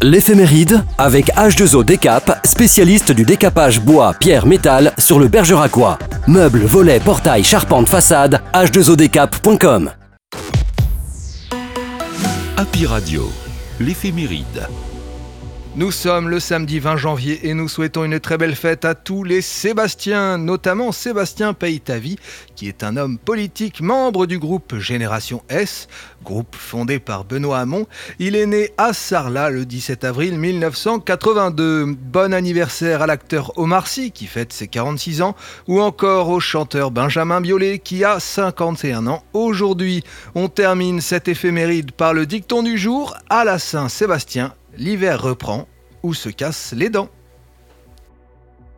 L'éphéméride avec H2O Décap, spécialiste du décapage bois, pierre, métal sur le Bergeracois. Meubles, volets, portails, charpente, façade, h2odécap.com. Happy Radio, l'éphéméride. Nous sommes le samedi 20 janvier et nous souhaitons une très belle fête à tous les Sébastiens, notamment Sébastien Paytavi, qui est un homme politique membre du groupe Génération S, groupe fondé par Benoît Hamon. Il est né à Sarlat le 17 avril 1982. Bon anniversaire à l'acteur Omar Sy qui fête ses 46 ans, ou encore au chanteur Benjamin Biolay qui a 51 ans aujourd'hui. On termine cette éphéméride par le dicton du jour à la Saint-Sébastien l'hiver reprend ou se casse les dents.